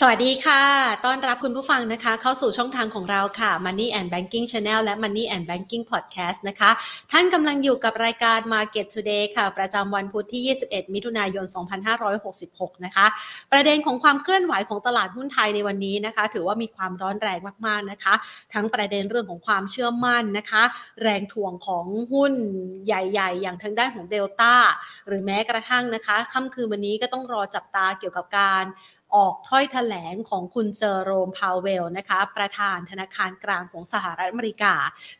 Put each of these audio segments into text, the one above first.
สวัสดีค่ะ ต้อนรับคุณผู้ฟังนะคะ เข้าสู่ช่องทางของเราค่ะ Money and Banking Channel และ Money and Banking Podcast นะคะ ท่านกำลังอยู่กับรายการ Market Today ค่ะ ประจำวันพุธที่ 21 มิถุนายน 2566 นะคะ ประเด็นของความเคลื่อนไหวของตลาดหุ้นไทยในวันนี้นะคะ ถือว่ามีความร้อนแรงมาก ๆ นะคะ ทั้งประเด็นเรื่องของความเชื่อมั่นนะคะ แรงถ่วงของหุ้นใหญ่ ๆ อย่างทางด้านของเดลต้าหรือแม้กระทั่งนะคะค่ำคืนวันนี้ก็ต้องรอจับตาเกี่ยวกับการ ออกถ้อยถแถลงของคุณเจอโรมพาวเวลนะคะ ประธานธนาคารกลางของสหรัฐอเมริกา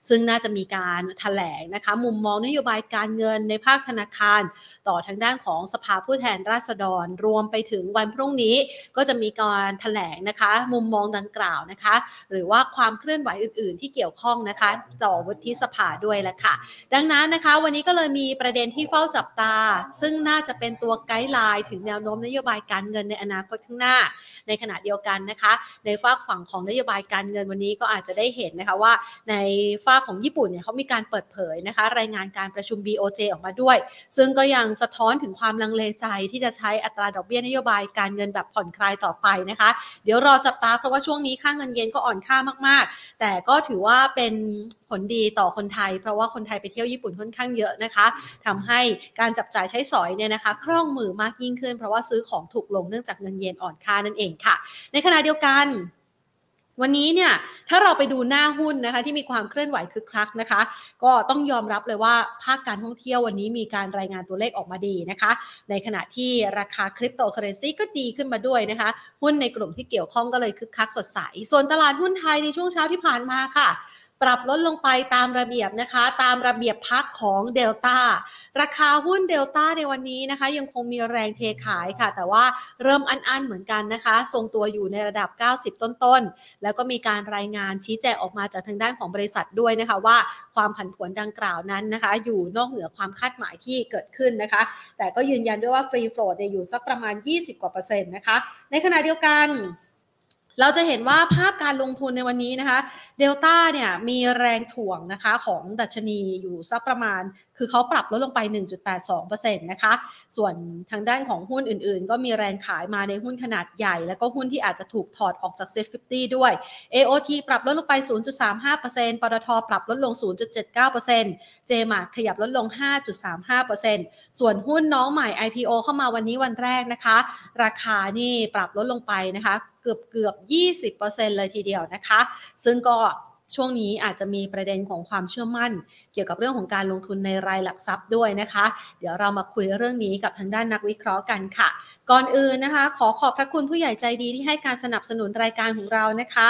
ซึ่งน่าจะมีการถแถลงนะคะ มุมมองนโยบายการเงินในภาคธนาคาร ต่อทางด้านของสภาผู้แทนราษฎร รวมไปถึงวันพรุ่งนี้ก็จะมีการถแถลงนะคะ มุมมองดังกล่าวนะคะ หรือว่าความเคลื่อนไหวอื่น ๆ ที่เกี่ยวข้องนะคะ ต่อวุฒิสภาด้วยแหละค่ะ ดังนั้นนะคะ วันนี้ก็เลยมีประเด็นที่เฝ้าจับตา ซึ่งน่าจะเป็นตัวไกด์ไลน์ถึงแนวโน้มนโยบายการเงินในอนาคตข้างหน้าในขณะเดียวกันนะคะ ในฝากฝั่งของนโยบายการเงินวันนี้ก็อาจจะได้เห็นนะคะว่า ในฝากของญี่ปุ่นเนี่ยเขามีการเปิดเผยนะคะ รายงานการประชุม BOJ ออกมาด้วย ซึ่งก็ยังสะท้อนถึงความลังเลใจที่จะใช้อัตราดอกเบี้ยนโยบายการเงินแบบผ่อนคลายต่อไปนะคะ เดี๋ยวรอจับตาเพราะว่าช่วงนี้ค่าเงินเยนก็อ่อนค่ามาก ๆ แต่ก็ถือว่าเป็นผลดีต่อคนไทย เพราะว่าคนไทยไปเที่ยวญี่ปุ่นค่อนข้างเยอะนะคะทำให้การจับจ่ายใช้สอยเนี่ยนะคะคล่องมือมากยิ่งขึ้น เพราะว่าซื้อของถูกลงเนื่องจากเงินเยนอ่อนค่านั่นเองค่ะ ในขณะเดียวกันวันนี้เนี่ยถ้าเราไปดูหน้าหุ้นนะคะที่มีความเคลื่อนไหวคึกคักนะคะ ก็ต้องยอมรับเลยว่าภาคการท่องเที่ยววันนี้มีการรายงานตัวเลขออกมาดีนะคะ ในขณะที่ราคาคริปโตเคอเรนซีก็ดีขึ้นมาด้วยนะคะ หุ้นในกลุ่มที่เกี่ยวข้องก็เลยคึกคักสดใส ส่วนตลาดหุ้นไทยในช่วงเช้าที่ผ่านมาค่ะ ปรับลดลงไปตามระเบียบนะคะ ตามระเบียบพักของเดลต้าราคาหุ้นเดลต้าในวันนี้นะคะ ยังคงมีแรงเทขายค่ะ แต่ว่าเริ่มอันๆเหมือนกันนะคะ ทรงตัวอยู่ในระดับ 90 ต้นๆ แล้วก็มีการรายงานชี้แจงออกมาจากทางด้านของบริษัทด้วยนะคะว่าความผันผวนดังกล่าวนั้นนะคะ อยู่นอกเหนือความคาดหมายที่เกิดขึ้นนะคะ แต่ก็ยืนยันด้วยว่า free float อยู่สักประมาณ 20 กว่าเปอร์เซ็นต์นะคะ ในขณะเดียวกัน เราจะเห็นว่าภาพการลงทุนในวันนี้นะคะเดลต้าเนี่ยมีแรงถ่วงนะคะของดัชนีอยู่สักประมาณ คือเขาปรับลดลงไป 1.82%นะคะส่วนทางด้านของหุ้นอื่นๆ ก็มีแรงขายมาในหุ้นขนาดใหญ่ แล้วก็หุ้นที่อาจจะถูกถอดออกจาก SET50ด้วย AOT ปรับลดลงไป 0.35%ปตทปรับลดลง 0.79% j m a r ขยับลดลง 5.35%ส่วนหุ้นน้องใหม่ IPO เข้ามาวันนี้วันแรกนะคะ ราคานี่ปรับลดลงไปนะคะ กือบเกือบ 20%เลยทีเดียวนะคะ ซึ่งก็ช่วงนี้อาจจะมีประเด็นของความเชื่อมั่น เกี่ยวกับเรื่องของการลงทุนในรายหลักทรัพย์ด้วยนะคะ เดี๋ยวเรามาคุยเรื่องนี้กับทางด้านนักวิเคราะห์กันค่ะ ก่อนอื่นนะคะ ขอขอบพระคุณผู้ใหญ่ใจดีที่ให้การสนับสนุนรายการของเรานะคะ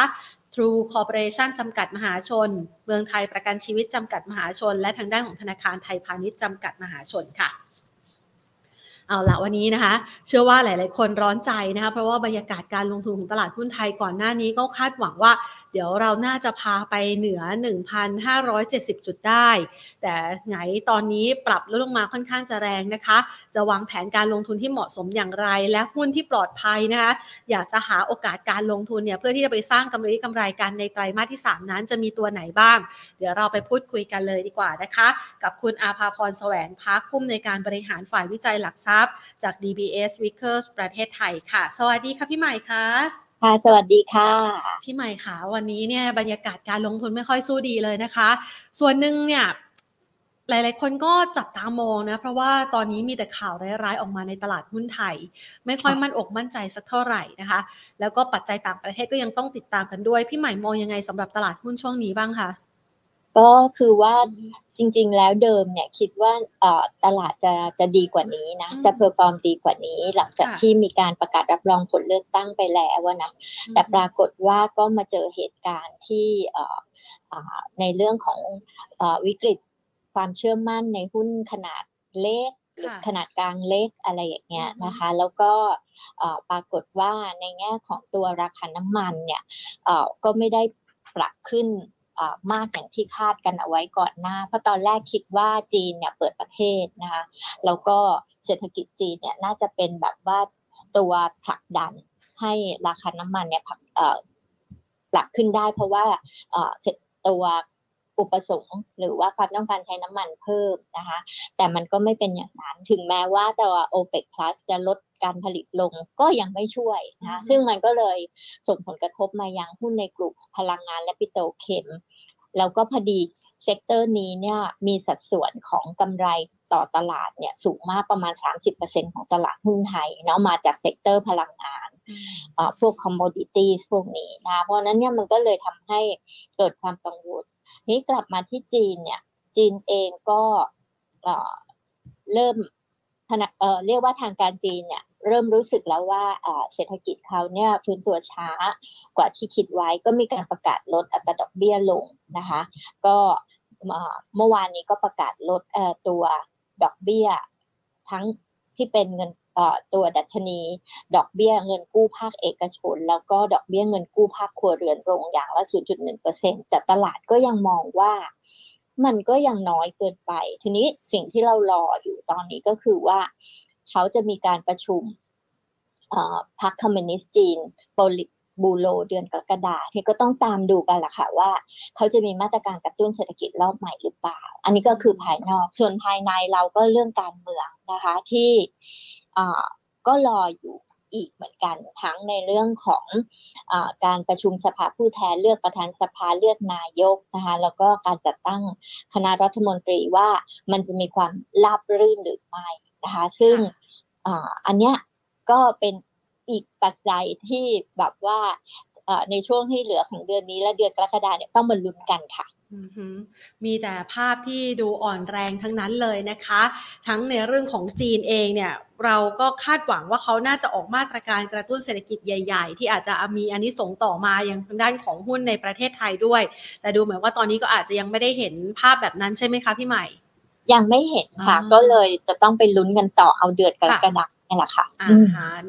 True Corporation จำกัดมหาชน เมืองไทยประกันชีวิตจำกัดมหาชน และทางด้านของธนาคารไทยพาณิชย์จำกัดมหาชนค่ะ เอาละวันนี้นะคะ เชื่อว่าหลาย ๆ คนร้อนใจนะคะเพราะว่าบรรยากาศการลงทุนของตลาดหุ้นไทยก่อนหน้านี้ก็คาดหวังว่า เดี๋ยวเราน่าจะพาไปเหนือ 1,570 จุดได้ แต่ไงตอนนี้ปรับลดลงมาค่อนข้างจะแรงนะคะ จะวางแผนการลงทุนที่เหมาะสมอย่างไร และหุ้นที่ปลอดภัยนะคะ อยากจะหาโอกาสการลงทุนเนี่ยเพื่อที่จะไปสร้างกำไรกำไรกันในไตรมาสที่ 3 นั้นจะมีตัวไหนบ้าง เดี๋ยวเราไปพูดคุยกันเลยดีกว่านะคะ กับคุณอาภาพรแสวงพักผู้มในการบริหารฝ่ายวิจัยหลักทรัพย์ จาก DBS Vickers ประเทศไทยค่ะ สวัสดีค่ะพี่ใหม่ค่ะ ค่ะสวัสดีค่ะ พี่ใหม่ค่ะวันนี้เนี่ยบรรยากาศการลงทุนไม่ค่อยสู้ดีเลยนะคะ ส่วนหนึ่งเนี่ยหลาย ๆ คนก็จับตามองนะ เพราะว่าตอนนี้มีแต่ข่าวร้าย ๆ ออกมาในตลาดหุ้นไทย ไม่ค่อยมั่นอกมั่นใจสักเท่าไหร่นะคะ แล้วก็ปัจจัยต่างประเทศก็ยังต้องติดตามกันด้วย พี่ใหม่มองยังไงสำหรับตลาดหุ้นช่วงนี้บ้างคะ ก็คือว่าจริง ๆ แล้วเดิมเนี่ยคิดว่าตลาดจะจะดีกว่านี้นะ จะ perform ดีกว่านี้ หลังจากที่มีการประกาศรับรองผลเลือกตั้งไปแล้วนะแต่ปรากฏว่าก็มาเจอเหตุการณ์ที่ในเรื่องของวิกฤตความเชื่อมั่นในหุ้นขนาดเล็กขนาดกลางเล็กอะไรอย่างเงี้ยนะคะ แล้วก็ปรากฏว่าในแง่ของตัวราคาน้ำมันเนี่ยก็ไม่ได้ปรับขึ้น มากอย่างที่คาดกันเอาไว้ก่อนหน้า เพราะตอนแรกคิดว่าจีนเนี่ยเปิดประเทศนะคะแล้วก็เศรษฐกิจจีนเนี่ยน่าจะเป็นแบบว่าตัวผลักดันให้ราคาน้ำมันเนี่ยผลักขึ้นได้ เพราะว่าตัว อุปสงค์หรือว่าความต้องการใช้น้ำมันเพิ่มนะคะ แต่มันก็ไม่เป็นอย่างนั้น ถึงแม้ว่าแต่ว่า OPEC Plus จะลดการผลิตลงก็ยังไม่ช่วยนะซึ่งมันก็เลยส่งผลกระทบมายังหุ้นในกลุ่มพลังงานและปิโตรเคมีแล้วก็พอดี sector นี้เนี่ยมีสัดส่วนของกำไรต่อตลาดเนี่ยสูงมากประมาณ 30%ของตลาดหุ้นไทยเนาะมาจาก sector พลังงานพวกคอมมดิตี้พวกนี้นะเพราะนั้นเนี่ยมันก็เลยทำให้เกิดความกังวล นี้กลับมาที่จีนเนี่ย จีนเองก็เริ่มเรียกว่าทางการจีนเนี่ยเริ่มรู้สึกแล้วว่าเศรษฐกิจเขาเนี่ยพื้นตัวช้ากว่าที่คิดไว้ก็มีการประกาศลดอัตราดอกเบี้ยลงนะคะ ก็เมื่อวานนี้ก็ประกาศลดตัวดอกเบี้ย ทั้งที่เป็นเงิน ตัวดัชนี ดอกเบี้ยเงินกู้ภาคเอกชน แล้วก็ดอกเบี้ยเงินกู้ภาคครัวเรือนลงอย่างละ 0.1%แต่ตลาดก็ยังมองว่ามันก็ยังน้อยเกินไป ทีนี้สิ่งที่เรารออยู่ตอนนี้ก็คือว่า เขาจะมีการประชุมพรรคคอมมิวนิสต์จีนโปลิบูโลเดือนกรกฎาที่ก็ต้องตามดูกันแหละค่ะว่า เขาจะมีมาตรการกระตุ้นเศรษฐกิจรอบใหม่หรือเปล่า อันนี้ก็คือภายนอกส่วนภายในเราก็เรื่องการเมืองนะคะที่ ก็รออยู่อีกเหมือนกันทั้งในเรื่องของอการประชุมสภาผู้แทนเลือกประธานสภาเลือกนายกนะคะแล้วก็การจัดตั้งคณะรัฐมนตรีว่ามันจะมีความราบรื่นหรือไม่นะคะซึ่งอันเนี้ยก็เป็นอีกปัจจัยที่แบบว่าในช่วงที่เหลือของเดือนนี้และเดือนกรกฎาเนี่ยต้องมาลุ้นกันค่ะ มีแต่ภาพที่ดูอ่อนแรงทั้งนั้นเลยนะคะ ทั้งในเรื่องของจีนเองเนี่ยเราก็คาดหวังว่าเขาน่าจะออกมาตรการกระตุ้นเศรษฐกิจใหญ่ ๆ ที่อาจจะมีอันนี้ส่งต่อมาอย่างทางด้านของหุ้นในประเทศไทยด้วย แต่ดูเหมือนว่าตอนนี้ก็อาจจะยังไม่ได้เห็นภาพแบบนั้นใช่ไหมคะพี่ใหม่ ยังไม่เห็นค่ะ ก็เลยจะต้องไปลุ้นกันต่อเอาเดือดกระดัก นี่แหละค่ะอ่า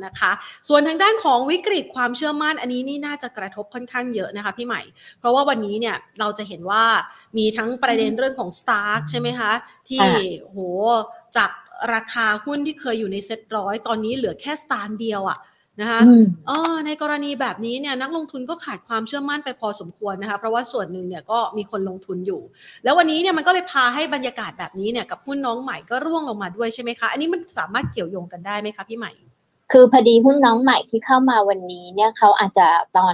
นะคะ ส่วนทางด้านของวิกฤตความเชื่อมั่นอันนี้นี่น่าจะกระทบค่อนข้างเยอะนะคะพี่ใหม่ เพราะว่าวันนี้เนี่ยเราจะเห็นว่ามีทั้งประเด็นเรื่องของ Stark ใช่ไหมคะที่โหจากราคาหุ้นที่เคยอยู่ในเซ็ตร้อยตอนนี้เหลือแค่สตาร์เดียวอะ่ะ นะคะเออในกรณีแบบนี้เนี่ยนักลงทุนก็ขาดความเชื่อมั่นไปพอสมควรนะคะเพราะว่าส่วนหนึ่งเนี่ยก็มีคนลงทุนอยู่ แล้ววันนี้เนี่ยมันก็เลยพาให้บรรยากาศแบบนี้เนี่ยกับหุ้นน้องใหม่ก็ร่วงลงมาด้วยใช่ไหมคะ อันนี้มันสามารถเกี่ยวโยงกันได้ไหมคะพี่ใหม่คือพอดีหุ้นน้องใหม่ที่เข้ามาวันนี้เนี่ยเขาอาจจะตอน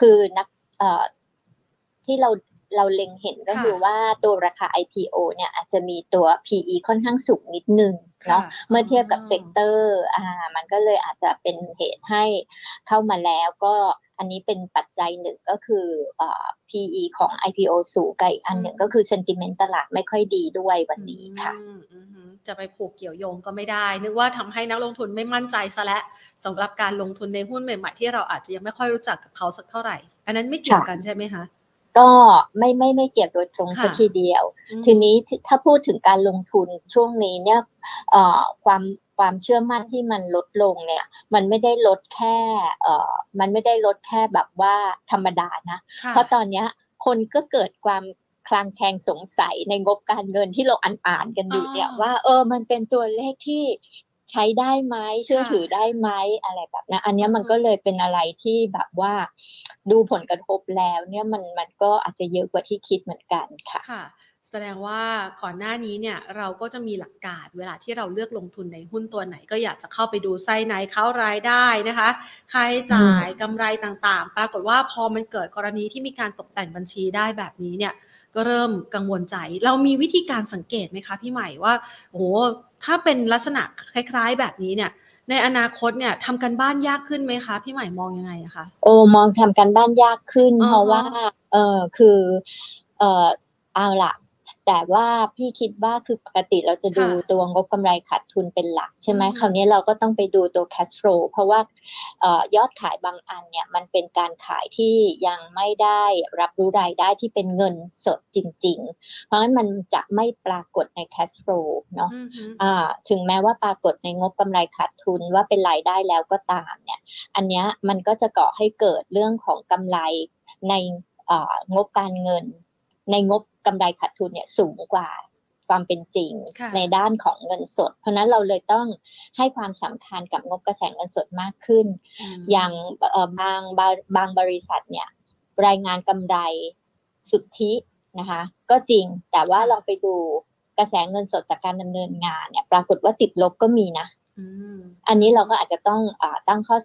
คือนักเอ่อที่เรา เราเล็งเห็นก็คือว่าตัวราคา IPO เนี่ยอาจจะมีตัว PE ค่อนข้างสูงนิดนึงเนาะเมื่อเทียบกับ sector อ่ามันก็เลยอาจจะเป็นเหตุให้เข้ามาแล้วก็อันนี้เป็นปัจจัยหนึ่งก็คืออ่า PE ของ IPO สูงกับอีกอันหนึ่งก็คือ sentiment ตลาดไม่ค่อยดีด้วยวันนี้ค่ะจะไปผูกเกี่ยวโยงก็ไม่ได้ นึกว่าทำให้นักลงทุนไม่มั่นใจซะและสำหรับการลงทุนในหุ้นใหม่ ๆ ที่เราอาจจะยังไม่ค่อยรู้จักกับเขาสักเท่าไหร่ อันนั้นไม่เกี่ยวกันใช่ไหมคะ ก็ไม่ไม่ไม่เกี่ยวโดยตรงสักทีเดียว ทีนี้ถ้าพูดถึงการลงทุนช่วงนี้เนี่ยความความเชื่อมั่นที่มันลดลงเนี่ย มันไม่ได้ลดแค่เอ่อมันไม่ได้ลดแค่แบบว่าธรรมดานะ เพราะตอนเนี้ยคนก็เกิดความคลางแคลงสงสัยในงบการเงินที่เราอ่านๆกันอยู่เนี่ยว่าเออมันเป็นตัวเลขที่ ใช้ได้ไหมเชื่อถือได้ไหมอะไรแบบนั้นอันนี้มันก็เลยเป็นอะไรที่แบบว่าดูผลกระทบแล้วเนี่ยมันมันก็อาจจะเยอะกว่าที่คิดเหมือนกันค่ะค่ะแสดงว่าก่อนหน้านี้เนี่ยเราก็จะมีหลักการเวลาที่เราเลือกลงทุนในหุ้นตัวไหน ก็อยากจะเข้าไปดูไส้ไหนเขารายได้นะคะค่าใช้จ่ายกำไรต่างๆ ปรากฏว่าพอมันเกิดกรณีที่มีการตกแต่งบัญชีได้แบบนี้เนี่ย ก็เริ่มกังวลใจ เรามีวิธีการสังเกตไหมคะพี่ใหม่ว่าโอ้ถ้าเป็นลักษณะคล้าย ๆ แบบนี้เนี่ย ในอนาคตเนี่ยทำกันบ้านยากขึ้นไหมคะ พี่ใหม่มองยังไงอะคะโอ้มองทำกันบ้านยากขึ้น เพราะว่าเออคือเออเอาละ แต่ว่าพี่คิดว่าคือปกติเราจะดูตัวงบกำไรขาดทุนเป็นหลักใช่ไหมคราวนี้เราก็ต้องไปดูตัว cash flow เพราะว่ายอดขายบางอันเนี่ยมันเป็นการขายที่ยังไม่ได้รับรู้รายได้ที่เป็นเงินสดจริง ๆ เพราะฉะนั้นมันจะไม่ปรากฏใน cash flow เนาะะถึงแม้ว่าปรากฏในงบกำไรขาดทุนว่าเป็นรายได้แล้วก็ตามเนี่ย อันนี้มันก็จะก่อให้เกิดเรื่องของกำไรในงบการเงิน ในงบกำไรขาดทุนเนี่ยสูงกว่าความเป็นจริงในด้านของเงินสด เพราะนั้นเราเลยต้องให้ความสำคัญกับงบกระแสเงินสดมากขึ้น อย่างบางบางบริษัทเนี่ยรายงานกำไรสุทธินะคะ ก็จริงแต่ว่าลองไปดูกระแสเงินสดจากการดำเนินงานเนี่ยปรากฏว่าติดลบก็มีนะอันนี้เราก็อาจจะต้องอตั้งข้อ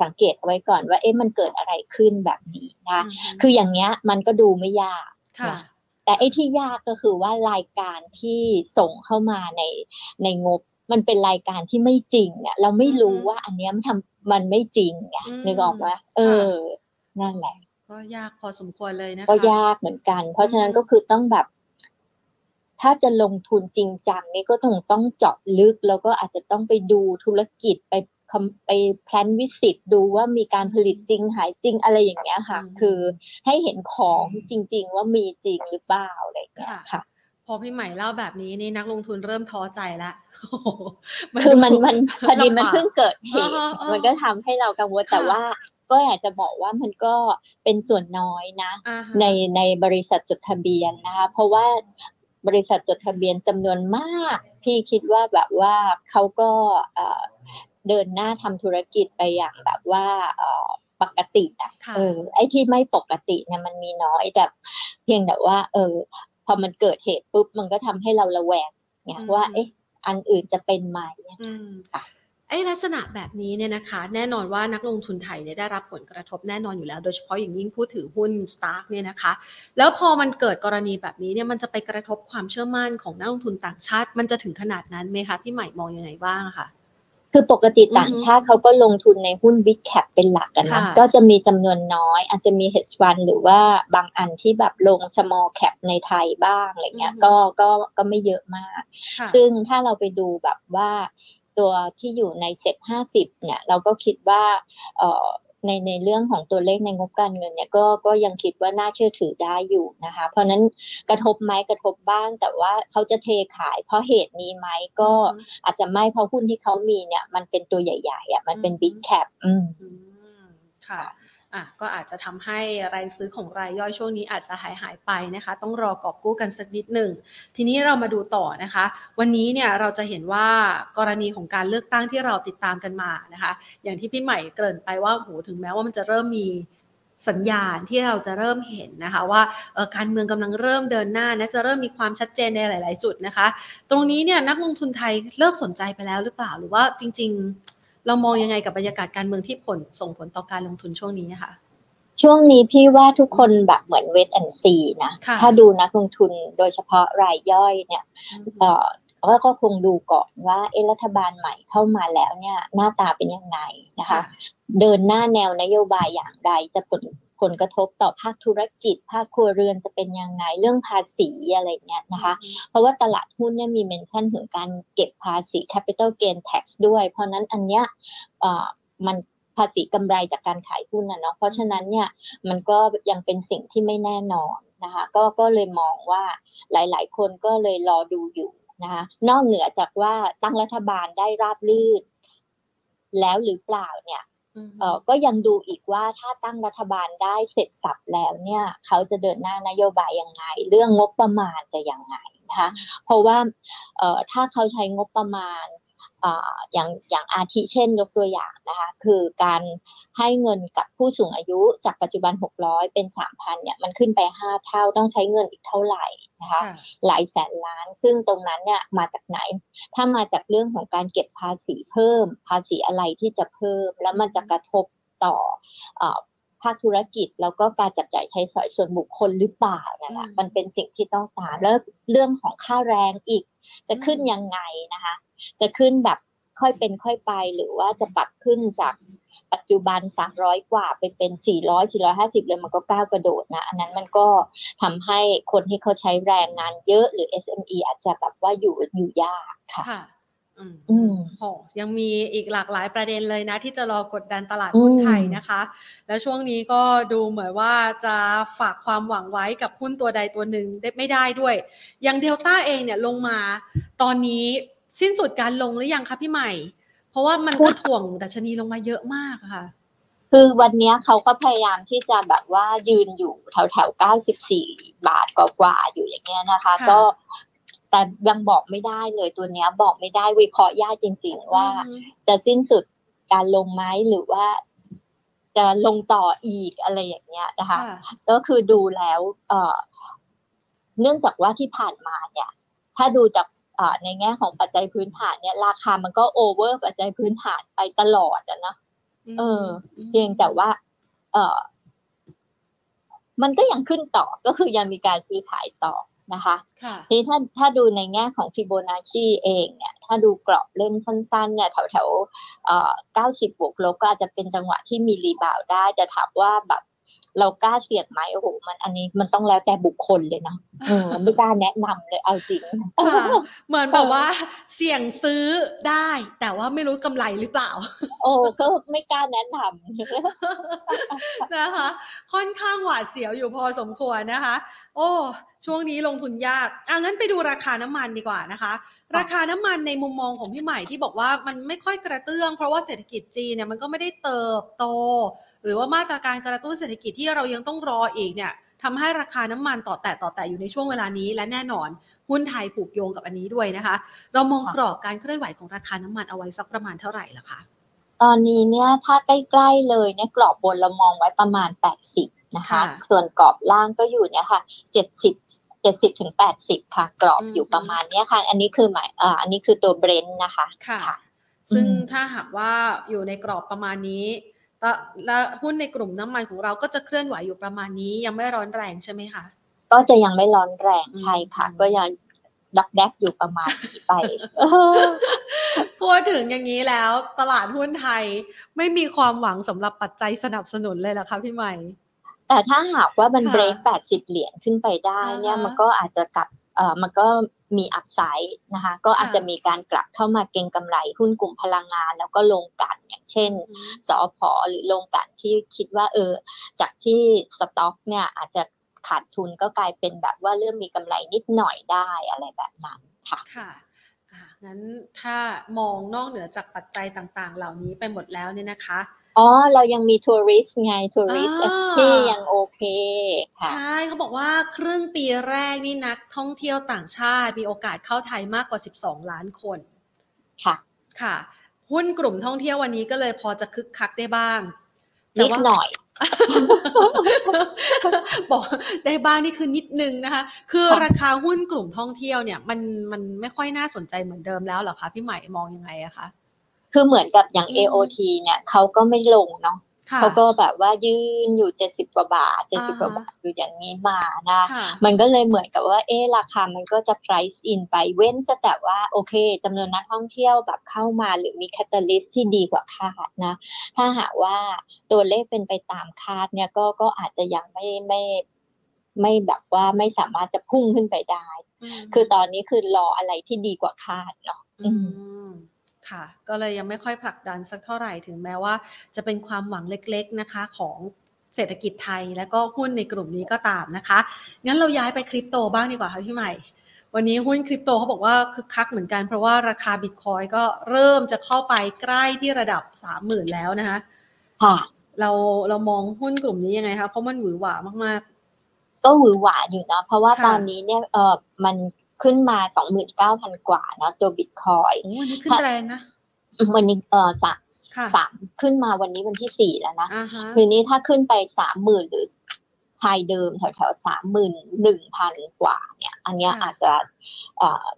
สังเกตไว้ก่อนว่าเอ๊ะมันเกิดอะไรขึ้นแบบนี้นะคืออย่างเงี้ยมันก็ดูไม่ยาก นะแต่ไอ้ที่ยากก็คือว่ารายการที่ส่งเข้ามาในในงบมันเป็นรายการที่ไม่จริงเนี่ยเราไม่รู้ว่าอันเนี้ยมันทำมันไม่จริงไงนึกออกไหมเออ นั่นแหละ ก็ยากพอสมควรเลยนะคะก็ยากเหมือนกัน เพราะฉะนั้นก็คือต้องแบบ ถ้าจะลงทุนจริงจังนี่ก็ต้องต้องเจาะลึกแล้วก็อาจจะต้องไปดูธุรกิจไป ไปแพลนวิสิตดูว่ามีการผลิตจริงหายจริงอะไรอย่างเงี้ยค่ะ คือให้เห็นของจริง ๆ ว่ามีจริงหรือเปล่าอะไรอย่างเงี้ยค่ะพอพี่ใหม่เล่าแบบนี้นี่นักลงทุนเริ่มท้อใจละคือมันมันพอดีมันเพิ่งเกิดเหตุมันก็ทำให้เรากังวลแต่ว่าก็อยากจะบอกว่ามันก็เป็นส่วนน้อยนะ ในในบริษัทจดทะเบียนนะคะเพราะว่าบริษัทจดทะเบียนจำนวนมาก ที่คิดว่าแบบว่าเขาก็ เดินหน้าทำธุรกิจไปอย่างแบบว่าปกติอะเออไอ้ที่ไม่ปกติเนี่ยมันมีน้อยแต่เพียงแต่ว่า เออ พอมันเกิดเหตุปุ๊บมันก็ทำให้เราระแวงไงว่า เอ๊ะ อันอื่นจะเป็นไหมไอ้ลักษณะแบบนี้เนี่ยนะคะ แน่นอนว่านักลงทุนไทยเนี่ยได้รับผลกระทบแน่นอนอยู่แล้ว โดยเฉพาะอย่างยิ่งผู้ถือหุ้นสตาร์กเนี่ยนะคะ แล้วพอมันเกิดกรณีแบบนี้เนี่ยมันจะไปกระทบความเชื่อมั่นของนักลงทุนต่างชาติ มันจะถึงขนาดนั้นไหมคะพี่ใหม่มองยังไงบ้างคะ คือปกติต่างชาติเขาก็ลงทุนในหุ้น Big Cap เป็นหลักกันนะ ก็จะมีจำนวนน้อย อาจจะมี hedge fund หรือว่าบางอันที่แบบลง small cap ในไทยบ้างอะไรเงี้ย ก็ก็ก็ไม่เยอะมาก ซึ่งถ้าเราไปดูแบบว่าตัวที่อยู่ในเซ็ตห้าสิบเนี่ย เราก็คิดว่าเออ ในในเรื่องของตัวเลขในงบการเงินเนี่ยก็ก็ยังคิดว่าน่าเชื่อถือได้อยู่นะคะ เพราะนั้นกระทบไหมกระทบบ้าง แต่ว่าเขาจะเทขาย เพราะเหตุนี้ไหมก็อาจจะไม่เพราะหุ้นที่เขามีเนี่ย มันเป็นตัวใหญ่ๆอะมันเป็นบิ๊กแคปอืมค่ะ อะก็อาจจะทำให้รายซื้อของรายย่อยช่วงนี้อาจจะหายหายไปนะคะ ต้องรอกอบกู้กันสักนิดหนึ่ง ทีนี้เรามาดูต่อนะคะ วันนี้เนี่ยเราจะเห็นว่ากรณีของการเลือกตั้งที่เราติดตามกันมานะคะ อย่างที่พี่ใหม่เกริ่นไปว่าโหถึงแม้ว่ามันจะเริ่มมีสัญญาณที่เราจะเริ่มเห็นนะคะว่าการเมืองกำลังเริ่มเดินหน้านะจะเริ่มมีความชัดเจนในหลาย ๆ จุดนะคะ ตรงนี้เนี่ยนักลงทุนไทยเลิกสนใจไปแล้วหรือเปล่าหรือว่าจริง ๆ เรามองยังไงกับบรรยากาศการเมืองที่ผลส่งผลต่อการลงทุนช่วงนี้นะคะช่วงนี้พี่ว่าทุกคนแบบเหมือนเวทแอนซีนะ ถ้าดูนักลงทุนโดยเฉพาะรายย่อยเนี่ยก็ก็คงดูก่อนว่าเอรัฐบาลใหม่เข้ามาแล้วเนี่ยหน้าตาเป็นยังไงนะคะ เดินหน้าแนวนโยบายอย่างไรจะผล ผลกระทบต่อภาคธุรกิจ ภาคครัวเรือนจะเป็นยังไงเรื่องภาษีอะไรเงี้ยนะคะ เพราะว่าตลาดหุ้นเนี่ยมีเมนชั่นถึงการเก็บภาษี capital gain tax ด้วย เพราะนั้นอันเนี้ยมันภาษีกำไรจากการขายหุ้นนะเนาะเพราะฉะนั้นเนี่ยมันก็ยังเป็นสิ่งที่ไม่แน่นอนนะคะก็ก็เลยมองว่าหลาย ๆ คนก็เลยรอดูอยู่นะคะนอกเหนือจากว่าตั้งรัฐบาลได้ราบรื่นแล้วหรือเปล่าเนี่ย เออก็ยังดูอีกว่าถ้าตั้งรัฐบาลได้เสร็จสับแล้วเนี่ยเขาจะเดินหน้านโยบายยังไง เรื่องงบประมาณจะยังไงนะคะเพราะว่าเออถ้าเขาใช้งบประมาณอย่างอย่างอาทิเช่นยกตัวอย่างนะคะคือการ ให้เงินกับผู้สูงอายุจากปัจจุบัน 600 เป็น 3,000เนี่ยมันขึ้นไป 5 เท่าต้องใช้เงินอีกเท่าไหร่นะคะหลายแสนล้าน ซึ่งตรงนั้นเนี่ยมาจากไหน ถ้ามาจากเรื่องของการเก็บภาษีเพิ่ม ภาษีอะไรที่จะเพิ่ม แล้วมันจะกระทบต่อภาคธุรกิจแล้วก็การจับจ่ายใช้สอยส่วนบุคคลหรือเปล่านั่นแหละมันเป็นสิ่งที่ต้องตามแล้วเรื่องของค่าแรงอีก จะขึ้นยังไงนะคะ จะขึ้นแบบ ค่อยเป็นค่อยไปหรือว่าจะปรับขึ้นจากปัจจุบัน 300 กว่าไปเป็น 400 450 เลยมันก็ก้าวกระโดดนะ อันนั้นมันก็ทำให้คนที่เขาใช้แรงงานเยอะหรือ SME อาจจะแบบว่าอยู่อยู่ยากค่ะอืมโหยังมีอีกหลากหลายประเด็นเลยนะ ที่จะรอกดดันตลาดหุ้นไทยนะคะ แล้วช่วงนี้ก็ดูเหมือนว่าจะฝากความหวังไว้กับหุ้นตัวใดตัวหนึ่งได้ไม่ได้ด้วย อย่างเดลต้าเองเนี่ยลงมาตอนนี้ สิ้นสุดการลงหรือยังคะพี่ใหม่ เพราะว่ามันก็ถ่วงดัชนีลงมาเยอะมากค่ะ คือวันนี้เขาก็พยายามที่จะแบบว่ายืนอยู่แถวแถวเก้าสิบสี่บาทกว่าอยู่อย่างเงี้ยนะคะ ก็แต่ยังบอกไม่ได้เลยตัวเนี้ยบอกไม่ได้วิเคราะห์ยากจริง ๆ ว่าจะสิ้นสุดการลงไหมหรือว่าจะลงต่ออีกอะไรอย่างเงี้ยนะคะ ก็คือดูแล้ว เออเนื่องจากว่าที่ผ่านมาเนี่ย ถ้าดูจาก ในแง่ของปัจจัยพื้นฐานเนี่ย ราคามันก็โอเวอร์ปัจจัยพื้นฐานไปตลอดนะเออ เพียงแต่ว่า เออมันก็ยังขึ้นต่อก็คือยังมีการซื้อขายต่อนะคะทีนี้ถ้าถ้าดูในแง่ของฟิโบนัชชีเองเนี่ย ถ้าดูกรอบเล่นสั้นๆ เนี่ยแถวแถวเอ่อเก้าสิบบวกลบก็อาจจะเป็นจังหวะที่มีรีบาวได้ จะถามว่าแบบ เรากล้าเสี่ยงไหมโอ้โหมันอันนี้มันต้องแล้วแต่บุคคลเลยเนาะเออไม่กล้าแนะนำเลยเอาจริงเหมือนแบบว่าเสี่ยงซื้อได้ แต่ว่าไม่รู้กำไรหรือเปล่า โอ้ก็ไม่กล้าแนะนำนะคะ ค่อนข้างหวาดเสียวอยู่พอสมควรนะคะ โอ้ ช่วงนี้ลงทุนยากอะงั้นไปดูราคาน้ำมันดีกว่านะคะ ราคาน้ำมันในมุมมองของพี่ใหม่ที่บอกว่ามันไม่ค่อยกระเตื้อง เพราะว่าเศรษฐกิจจีนเนี่ยมันก็ไม่ได้เติบโต หรือว่ามาตรการกระตุ้นเศรษฐกิจที่เรายังต้องรออีกเนี่ยทำให้ราคาน้ำมันต่อแต่ต่อแต่อยู่ในช่วงเวลานี้ และแน่นอนหุ้นไทยผูกโยงกับอันนี้ด้วยนะคะ เรามองกรอบการเคลื่อนไหวของราคาน้ำมันเอาไว้สักประมาณเท่าไหร่ละคะตอนนี้เนี่ยถ้าใกล้ๆเลยเนี่ยกรอบบนเรามองไว้ประมาณ 80 นะคะ ส่วนกรอบล่างก็อยู่เนี่ยค่ะ70 70ถึง80ค่ะ กรอบอยู่ประมาณนี้ค่ะ อันนี้คือหมายอ่าอันนี้คือตัวเบรนท์นะคะค่ะ ซึ่งถ้าหากว่าอยู่ในกรอบประมาณนี้และหุ้นในกลุ่มน้ำมันของเราก็จะเคลื่อนไหวอยู่ประมาณนี้ยังไม่ร้อนแรงใช่ไหมคะก็จะยังไม่ร้อนแรงใช่ค่ะ ก็ยังดักแดกอยู่ประมาณนี้ไปพูดถึงอย่างนี้แล้ว ตลาดหุ้นไทยไม่มีความหวังสำหรับปัจจัยสนับสนุนเลยเหรอคะพี่ใหม่ แต่ถ้าหากว่ามันเบรกแปดสิบเหรียญขึ้นไปได้เนี่ยมันก็อาจจะกลับเอ่อมันก็มีอัพไซด์นะคะก็อาจจะมีการกลับเข้ามาเก็งกำไรหุ้นกลุ่มพลังงาน แล้วก็ลงกันอย่างเช่นสอพอหรือลงกันที่คิดว่าเออจากที่สต็อกเนี่ยอาจจะขาดทุนก็กลายเป็นแบบว่าเริ่มมีกำไรนิดหน่อยได้อะไรแบบนั้นค่ะค่ะงั้นถ้ามองนอกเหนือจากปัจจัยต่างๆ เหล่านี้ไปหมดแล้วเนี่ยนะคะ อ๋อ เรายังมีทัวริสไงทัวริสที่ยังโอเคใช่เขาบอกว่าครึ่งปีแรกนี่นักท่องเที่ยวต่างชาติ มีโอกาสเข้าไทยมากกว่า 12 ล้านคนค่ะค่ะ หุ้นกลุ่มท่องเที่ยววันนี้ก็เลยพอจะคึกคักได้บ้างนิดหน่อย บอกได้บ้างนี่คือนิดนึงนะคะ คือราคาหุ้นกลุ่มท่องเที่ยวเนี่ย มันมันไม่ค่อยน่าสนใจเหมือนเดิมแล้วหรอคะพี่ใหม่มองยังไงอะคะ คือเหมือนกับอย่าง AOT เนี่ยเขาก็ไม่ลงเนาะเขาก็แบบว่ายืนอยู่เจ็ดสิบกว่าบาทเจ็ดสิบกว่าบาทอยู่อย่างนี้มานะ มันก็เลยเหมือนกับว่าเออราคามันก็จะ price in ไปเว้นแต่ว่าโอเคจำนวนนักท่องเที่ยวแบบเข้ามาหรือมี catalyst ที่ดีกว่าคาดนะ ถ้าหากว่าตัวเลขเป็นไปตามคาดเนี่ยก็ก็อาจจะยังไม่ไม่ไม่แบบว่าไม่สามารถจะพุ่งขึ้นไปได้ คือตอนนี้คือรออะไรที่ดีกว่าคาดเนาะ ค่ะ ก็เลยยังไม่ค่อยผลักดันสักเท่าไหร่ถึงแม้ว่า จะเป็นความหวังเล็กๆนะคะของเศรษฐกิจไทยและก็หุ้นในกลุ่มนี้ก็ตามนะคะ งั้นเราย้ายไปคริปโตบ้างดีกว่าค่ะพี่ใหม่ วันนี้หุ้นคริปโตเขาบอกว่าคึกคักเหมือนกันเพราะว่าราคาบิตคอยก็เริ่มจะเข้าไปใกล้ที่ระดับสามหมื่นแล้วนะคะค่ะเราเรามองหุ้นกลุ่มนี้ยังไงคะเพราะมันหวือหวามากๆ ก็หวือหวาอยู่นะเพราะว่าตอนนี้เนี่ยเออมัน ขึ้นมาสองหมื่นเก้าพันกว่านะตัวบิตคอยวันนี้ขึ้นแรงนะวันนี้เออสามสามขึ้นมาวันนี้วันที่สี่แล้วนะคือนี้ถ้าขึ้นไปสามหมื่นหรือไฮเดิมแถวแถวสามหมื่นหนึ่งพันกว่าเนี่ย อันนี้อาจจะ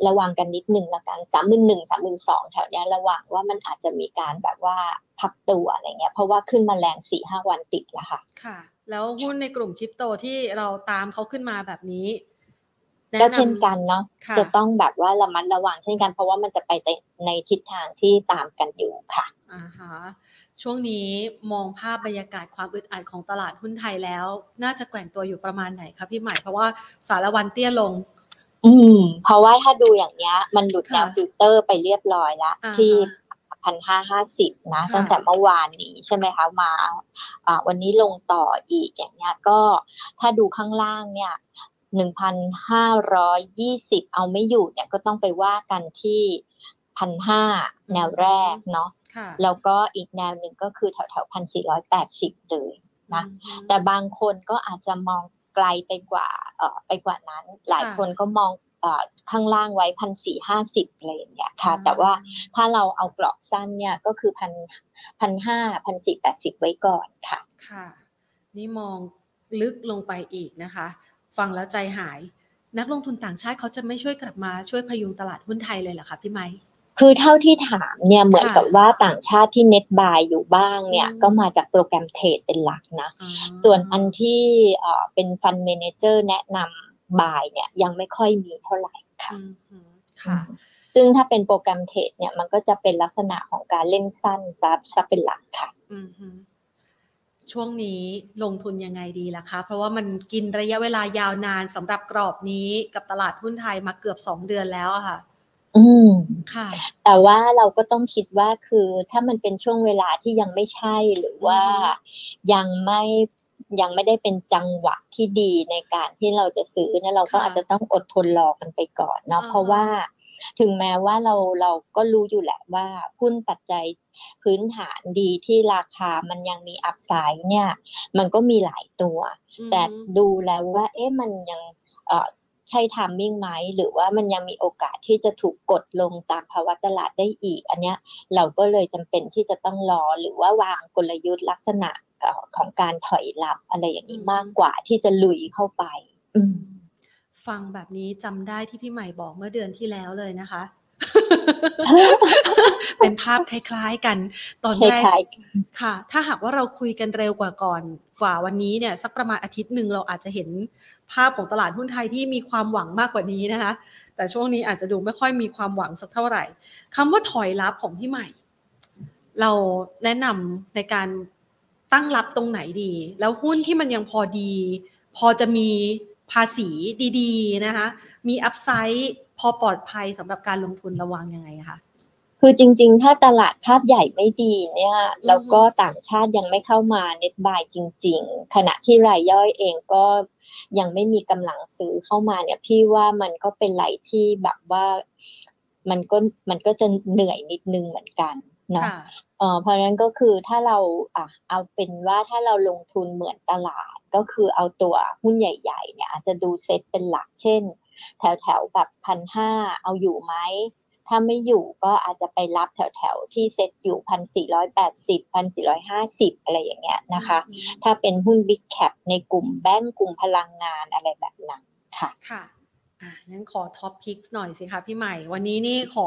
ระวังกันนิดนึงละกันสามหมื่นหนึ่งสามหมื่นสองแถวนี้ระวังว่ามันอาจจะมีการแบบว่าพักตัวอะไรเงี้ย เพราะว่าขึ้นมาแรงสี่ห้าวันติดแล้วค่ะ ค่ะ แล้วหุ้นในกลุ่มคริปโตที่เราตามเขาขึ้นมาแบบนี้ ก็เช่นกันเนาะจะต้องแบบว่าระมัดระวังเช่นกัน เพราะว่ามันจะไปในทิศทางที่ตามกันอยู่ค่ะอ่าฮะช่วงนี้มองภาพบรรยากาศความอึดอัดของตลาดหุ้นไทยแล้ว น่าจะแกว่งตัวอยู่ประมาณไหนคะพี่ใหม่เพราะว่าสาละวันเตี้ยลง อืม เพราะว่าถ้าดูอย่างเนี้ย มันหลุดแนวฟิลเตอร์ไปเรียบร้อยแล้วที่พันห้าห้าสิบนะตั้งแต่เมื่อวานนี้ใช่ไหมคะมาอ่าวันนี้ลงต่ออีกอย่างเงี้ยก็ถ้าดูข้างล่างเนี่ย หนึ่งพันห้าร้อยยี่สิบเอาไม่อยู่เนี่ยก็ต้องไปว่ากันที่พันห้าแนวแรกเนาะแล้วก็อีกแนวหนึ่งก็คือแถวแถวพันสี่ร้อยแปดสิบเลยนะแต่บางคนก็อาจจะมองไกลไปกว่าเอ่อไปกว่านั้น หลายคนก็มองข้างล่างไว้พันสี่ห้าสิบอะไรอย่างเงี้ยค่ะ แต่ว่าถ้าเราเอากรอบสั้นเนี่ยก็คือพันพันห้าพันสี่แปดสิบไว้ก่อนค่ะ ค่ะ นี่มองลึกลงไปอีกนะคะ ฟังแล้วใจหาย นักลงทุนต่างชาติเขาจะไม่ช่วยกลับมาช่วยพยุงตลาดหุ้นไทยเลยเหรอคะพี่ไม้คือเท่าที่ถามเนี่ยเหมือนกับว่าต่างชาติที่เน็ตบายอยู่บ้างเนี่ยก็มาจากโปรแกรมเทรดเป็นหลักนะ ส่วนอันที่เป็น fundamental แนะนำ buy เนี่ยยังไม่ค่อยมีเท่าไหร่ค่ะค่ะ ซึ่งถ้าเป็น program trade เนี่ยมันก็จะเป็นลักษณะของการเล่นสั้นฉับฉับเป็นหลักค่ะ ช่วงนี้ลงทุนยังไงดีล่ะคะ เพราะว่ามันกินระยะเวลายาวนานสำหรับกรอบนี้กับตลาดหุ้นไทยมาเกือบสองเดือนแล้วค่ะ อืมค่ะ แต่ว่าเราก็ต้องคิดว่าคือถ้ามันเป็นช่วงเวลาที่ยังไม่ใช่หรือว่ายังไม่ยังไม่ได้เป็นจังหวะที่ดีในการที่เราจะซื้อนะเราก็อาจจะต้องอดทนรอกันไปก่อนเนาะเพราะว่า ถึงแม้ว่าเราเราก็รู้อยู่แหละว่าหุ้นปัจจัยพื้นฐานดีที่ราคามันยังมีอัพไซด์เนี่ย มันก็มีหลายตัว แต่ดูแล้วว่า เอ๊ะมันยังเอใช่ทามมิ่งไหมหรือว่ามันยังมีโอกาสที่จะถูกกดลงตามภาวะตลาดได้อีก อันเนี้ยเราก็เลยจำเป็นที่จะต้องรอหรือว่าวางกลยุทธ์ลักษณะของการถอยหลับอะไรอย่างนี้มากกว่าที่จะลุยเข้าไป อื ฟังแบบนี้จำได้ที่พี่ใหม่บอกเมื่อเดือนที่แล้วเลยนะคะ เป็นภาพคล้าย ๆ กันตอนแรกค่ะ ถ้าหากว่าเราคุยกันเร็วกว่าก่อนกว่าวันนี้เนี่ย สักประมาณอาทิตย์หนึ่งเราอาจจะเห็นภาพของตลาดหุ้นไทยที่มีความหวังมากกว่านี้นะคะ แต่ช่วงนี้อาจจะดูไม่ค่อยมีความหวังสักเท่าไหร่คำว่าถอยรับของพี่ใหม่ เราแนะนำในการตั้งรับตรงไหนดี แล้วหุ้นที่มันยังพอดี พอจะมี ภาษีดีๆนะคะ มีอัพไซด์พอปลอดภัยสำหรับการลงทุนระวังยังไงคะคือจริง ๆ ถ้าตลาดภาพใหญ่ไม่ดีเนี่ยแล้วก็ต่างชาติยังไม่เข้ามาเน็ตบายจริง ๆ ขณะที่รายย่อยเองก็ยังไม่มีกำลังซื้อเข้ามาเนี่ย พี่ว่ามันก็เป็นไหลที่แบบว่ามันก็มันก็จะเหนื่อยนิดนึงเหมือนกัน นะเออเพราะฉะนั้นก็คือถ้าเราอะเอาเป็นว่าถ้าเราลงทุนเหมือนตลาดก็คือเอาตัวหุ้นใหญ่ๆเนี่ยอาจจะดูเซ็ตเป็นหลักเช่น แถวๆแบบพันห้าเอาอยู่ไหมถ้าไม่อยู่ก็อาจจะไปรับแถวๆที่เซ็ตอยู่พันสี่ร้อยแปดสิบพันสี่ร้อยห้าสิบอะไรอย่างเงี้ยนะคะ ถ้าเป็นหุ้นบิ๊กแคปในกลุ่มแบงก์กลุ่มพลังงานอะไรแบบนั้นค่ะค่ะอ่างั้นขอท็อปพิกหน่อยสิคะพี่ใหม่ วันนี้นี่ขอ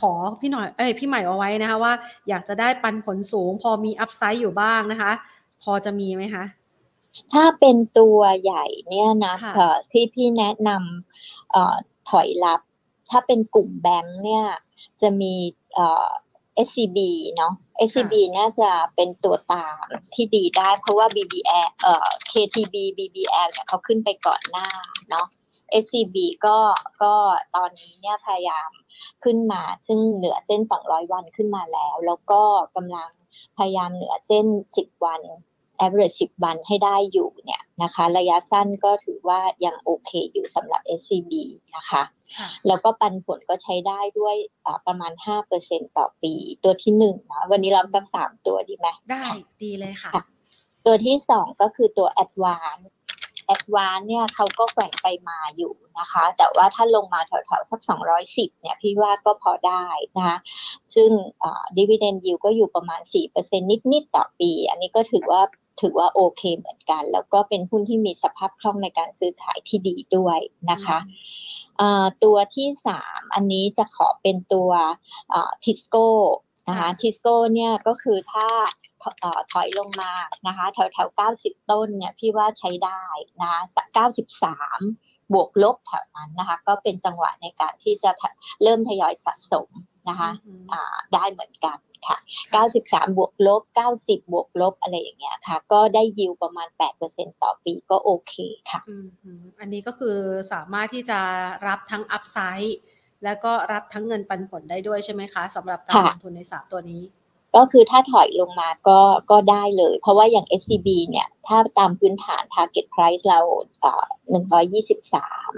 ขอพี่หน่อยเอ้ยพี่ใหม่เอาไว้นะคะว่าอยากจะได้ปันผลสูง พอมีอัพไซด์อยู่บ้างนะคะ พอจะมีไหมคะ ถ้าเป็นตัวใหญ่เนี่ยนะที่พี่แนะนำถอยรับ ถ้าเป็นกลุ่มแบงค์เนี่ย จะมี SCB เนาะ SCB น่าจะเป็นตัวตามที่ดีได้ เพราะว่า BBL เอ่อ KTB BBL เนี่ยเขาขึ้นไปก่อนหน้าเนาะ SCB ก็ก็ตอนนี้เนี่ยพยายามขึ้นมา ซึ่งเหนือเส้น 200 วันขึ้นมาแล้ว แล้วก็กำลังพยายามเหนือเส้น 10 วัน average 10 วันให้ได้อยู่เนี่ยนะคะ ระยะสั้นก็ถือว่ายังโอเคอยู่สำหรับ SCB นะคะ แล้วก็ปันผลก็ใช้ได้ด้วยประมาณ 5%ต่อปี ตัวที่หนึ่งนะวันนี้เราสักสามตัวดีไหมได้ดีเลยค่ะ ตัวที่สองก็คือตัว Advance แอดวานเนี่ยเขาก็แกว่งไปมาอยู่นะคะ แต่ว่าถ้าลงมาแถวๆสัก 210 เนี่ยพี่ว่าก็พอได้นะคะซึ่งดีเวเดนยิวก็อยู่ประมาณ 4%นิด ๆ ต่อปี อันนี้ก็ถือว่าถือว่าโอเคเหมือนกัน แล้วก็เป็นหุ้นที่มีสภาพคล่องในการซื้อขายที่ดีด้วยนะคะตัวที่สามอันนี้จะขอเป็นตัวทิสโก้นะคะทิสโก้เนี่ยก็คือถ้า ถอยลงมานะคะแถวแถวเก้าสิบต้นเนี่ยพี่ว่าใช้ได้นะเก้าสิบสามบวกลบแถวนั้นนะคะก็เป็นจังหวะในการที่จะเริ่มทยอยสะสมนะคะได้เหมือนกันค่ะ 93 บวกลบ 90 บวกลบอะไรอย่างเงี้ยค่ะ ก็ได้ยิวประมาณ 8%ต่อปีก็โอเคค่ะ อันนี้ก็คือสามารถที่จะรับทั้งอัพไซด์แล้วก็รับทั้งเงินปันผลได้ด้วยใช่ไหมคะสำหรับการลงทุนในสามตัวนี้ ก็คือถ้าถอยลงมาก็ก็ได้เลย เพราะว่าอย่าง SCB เนี่ย ถ้าตามพื้นฐาน target price เราหนึ่งร้อยยี่สิบสาม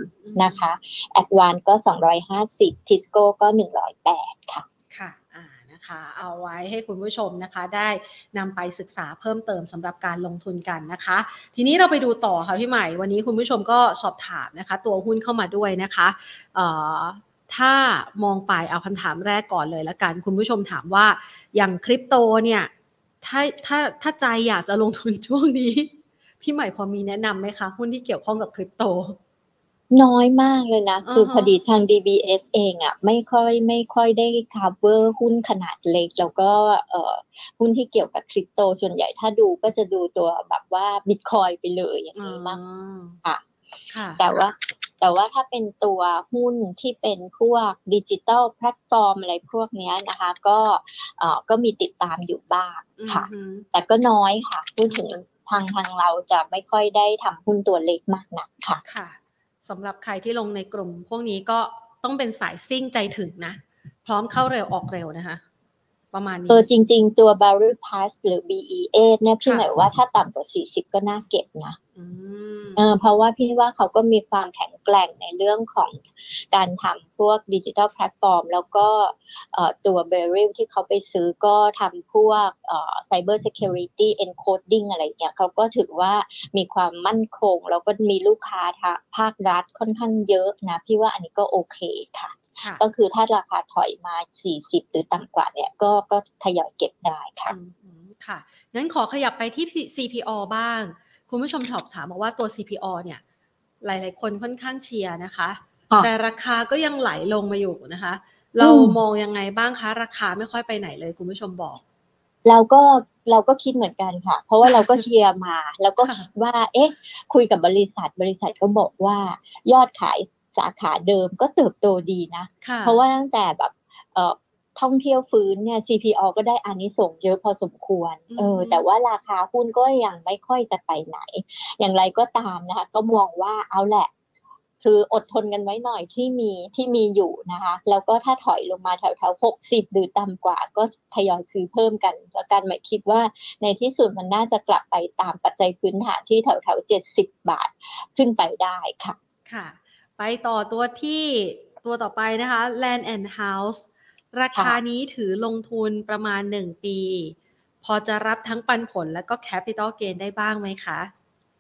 นะคะ a d v a n ก็สองร้อยห้าสิบ Tisco ก็หนึ่งร้อยแปดค่ะ ค่ะนะคะเอาไว้ให้คุณผู้ชมนะคะ ได้นำไปศึกษาเพิ่มเติมสำหรับการลงทุนกันนะคะ ทีนี้เราไปดูต่อค่ะพี่ใหม่ วันนี้คุณผู้ชมก็สอบถามนะคะ ตัวหุ้นเข้ามาด้วยนะคะ ถ้ามองไปเอาคำถามแรกก่อนเลยละกัน คุณผู้ชมถามว่าอย่างคริปโตเนี่ย ถ้าถ้าถ้าใจอยากจะลงทุนช่วงนี้ พี่ใหม่พอมีแนะนำไหมคะ หุ้นที่เกี่ยวข้องกับคริปโต น้อยมากเลยนะ คือพอดีทาง DBS เองอะ่ะ ไม่ค่อยไม่ค่อยได้ cover หุ้นขนาดเล็ก แล้วก็เอ่อหุ้นที่เกี่ยวกับคริปโต ส่วนใหญ่ถ้าดูก็จะดูตัวแบบว่าบิตคอยน์ไปเลยอย่างนี้มากค่ะแต่ว่า แต่ว่าถ้าเป็นตัวหุ้นที่เป็นพวก digital platform อะไรพวกนี้นะคะ ก็เอ่อก็มีติดตามอยู่บ้างค่ะ แต่ก็น้อยค่ะ พูดถึงทางทางเราจะไม่ค่อยได้ทำหุ้นตัวเล็กมากนักค่ะค่ะสำหรับใครที่ลงในกลุ่ม พวกนี้ก็ต้องเป็นสายซิ่งใจถึงนะ พร้อมเข้าเร็วออกเร็วนะคะ ประมาณนี้เออจริง ๆ ตัว barrel pass หรือ BEA เนี่ยพี่หมายว่าถ้าต่ำกว่า 40 ก็น่าเก็บนะเออเพราะว่าพี่ว่าเขาก็มีความแข็งแกร่งในเรื่องของการทำพวกดิจิทัลแพลตฟอร์ม แล้วก็ตัวเบร r ลที่เขาไปซื้อก็ทำพวกไซเบอร์เซ c u r i t y encoding อะไรเงี้ยเขาก็ถือว่ามีความมั่นคง แล้วก็มีลูกค้าภาครัฐค่อนข้างเยอะนะ พี่ว่าอันนี้ก็โอเคค่ะ ก็คือถ้าราคาถอยมา 40 หรือต่ำกว่าเนี่ยก็ก็ทยอยเก็บได้ค่ะค่ะงั้นขอขยับไปที่ CPO บ้าง คุณผู้ชมถอบถามมาว่าตัว CPO เนี่ย หลาย ๆ คนค่อนข้างเชียร์นะคะ แต่ราคาก็ยังไหลลงมาอยู่นะคะ เรามองยังไงบ้างคะ ราคาไม่ค่อยไปไหนเลยคุณผู้ชมบอก เราก็เราก็คิดเหมือนกันค่ะ เพราะว่าเราก็เชียร์มา แล้วก็คิดว่า เอ๊ะ คุยกับบริษัทบริษัทก็บอกว่ายอดขาย สาขาเดิมก็เติบโตดีนะ เพราะว่าตั้งแต่แบบเท่องเที่ยวฟื้นเนี่ย CPO ก็ได้อานิสงส์เยอะพอสมควร เออ แต่ว่าราคาหุ้นก็ยังไม่ค่อยจะไปไหน อย่างไรก็ตามนะคะ ก็มองว่าเอาแหละ คืออดทนกันไว้หน่อยที่มีที่มีอยู่นะคะ แล้วก็ถ้าถอยลงมาแถวแถวหกสิบหรือต่ำกว่า ก็ทยอยซื้อเพิ่มกัน แล้วกันหมายคิดว่าในที่สุดมันน่าจะกลับไปตามปัจจัยพื้นฐานที่แถวแถวเจ็ดสิบบาทขึ้นไปได้ค่ะ ค่ะ ไปต่อตัวที่ตัวต่อไปนะคะ Land and House ราคานี้ถือลงทุนประมาณ 1 ปี พอจะรับทั้งปันผลแล้วก็แคปิตอลเกนได้บ้างไหมคะ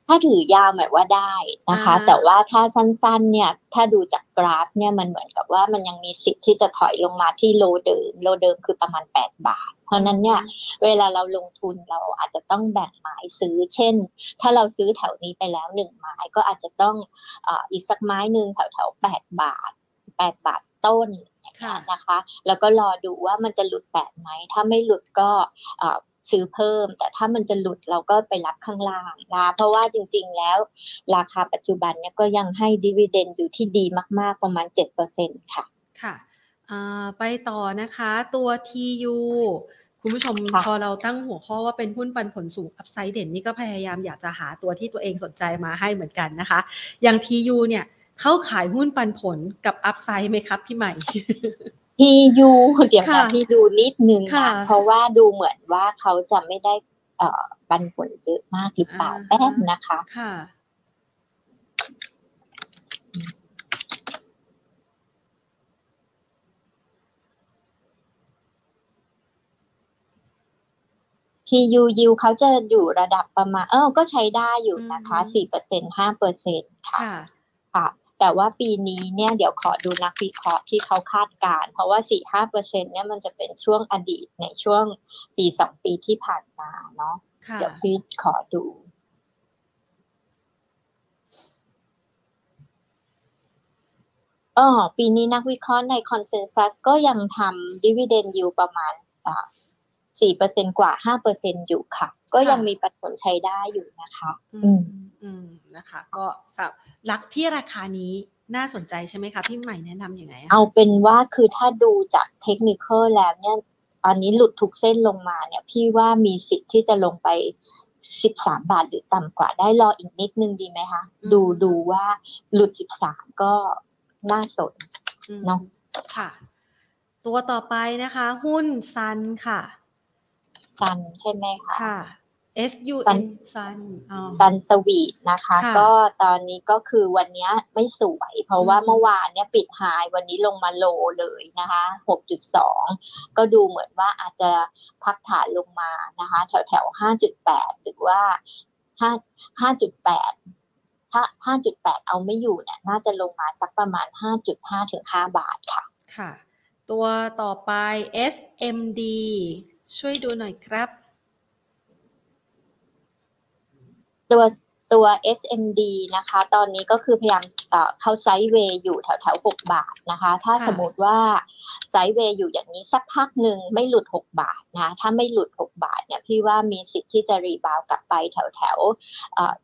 ถ้าถือยาวหมายว่าได้นะคะ แต่ว่าถ้าสั้นๆเนี่ยถ้าดูจากกราฟเนี่ยมันเหมือนกับว่ามันยังมีสิทธิ์ที่จะถอยลงมาที่โลเดิม โลเดิมคือประมาณ 8 บาท เพราะนั้นเนี่ยเวลาเราลงทุนเราอาจจะต้องแบ่งหมายซื้อ เช่น ถ้าเราซื้อแถวนี้ไปแล้วหนึ่งไม้ก็อาจจะต้องออีกสักไม้หนึ่งแถวแถวแปดบาทแปดบาทต้นนะคะ แล้วก็รอดูว่ามันจะหลุดแปดไหม ถ้าไม่หลุดก็ซื้อเพิ่ม แต่ถ้ามันจะหลุดเราก็ไปรับข้างล่างนะเพราะว่าจริงๆแล้ว ราคาปัจจุบันเนี่ยก็ยังให้ดีเวเดนอยู่ที่ดีมากๆประมาณ7%ค่ะ ค่ะ ไปต่อนะคะ ตัว TU คุณผู้ชมพอเราตั้งหัวข้อว่าเป็นหุ้นปันผลสูงอัพไซด์เด่นนี่ก็พยายามอยากจะหาตัวที่ตัวเองสนใจมาให้เหมือนกันนะคะ อย่าง TU เนี่ยเข้าขายหุ้นปันผลกับอัพไซด์ไหมครับพี่ใหม่พี่ยูเดี๋ยวนะพี่ดูนิดนึงนะเพราะว่าดูเหมือนว่าเขาจะไม่ได้ปันผลเยอะมากหรือเปล่าแป๊บนะคะ ค่ะทียูยูเขาจะอยู่ระดับประมาณ เออก็ใช้ได้อยู่นะคะสี่เปอร์เซ็นห้าเปอร์เซ็นค่ะค่ะ แต่ว่าปีนี้เนี่ยเดี๋ยวขอดูนักวิเคราะห์ที่เขาคาดการ เพราะว่าสี่ห้าเปอร์เซ็นเนี่ยมันจะเป็นช่วงอดีตในช่วงปีสองปีที่ผ่านมาเนาะเดี๋ยวพี่ขอดูอ๋อปีนี้นักวิเคราะห์ในคอนเซนแซสก็ยังทำดิวิเดนยูประมาณ สี่เปอร์เซ็นกว่าห้าเปอร์เซ็นอยู่ค่ะ ก็ยังมีปันผลใช้ได้อยู่นะคะ อืมอืมนะคะ ก็สับลักที่ราคานี้น่าสนใจใช่ไหมคะ พี่ใหม่แนะนํำยังไง เอาเป็นว่าคือถ้าดูจากเทคนิคแล้วเนี่ยอันนี้หลุดทุกเส้นลงมาเนี่ย พี่ว่ามีสิทธิ์ที่จะลงไปสิบสามบาทหรือต่ำกว่าได้รออีกนิดนึงดีไหมคะดูดูว่าหลุดสิบสามก็น่าสนเนาะค่ะ ตัวต่อไปนะคะ หุ้น SUN ค่ะ SUN ใช่ไหมคะค่ะ S U N ซันซันสวีทนะคะ ก็ตอนนี้ก็คือวันนี้ไม่สวย เพราะว่าเมื่อวานเนี้ยปิด high วันนี้ลงมา low เลยนะคะ6.2ก็ดูเหมือนว่าอาจจะพักฐานลงมานะคะ แถวแถว5.8หรือว่า5 5.8ถ้า5.8เอาไม่อยู่เนี่ยน่าจะลงมาสักประมาณ5.5ถึง5บาทค่ะ ค่ะ ตัวต่อไป SMD ช่วยดูหน่อยครับ ตัวตัว SMD นะคะ ตอนนี้ก็คือพยายามเข้าไซด์เวย์อยู่แถวแถว6บาทนะคะ ถ้าสมมติว่าไซด์เวย์อยู่อย่างนี้สักพักหนึ่งไม่หลุด 6 บาทนะถ้าไม่หลุด 6 บาทเนี่ยพี่ว่ามีสิทธิ์ที่จะรีบาวกลับไปแถวแถว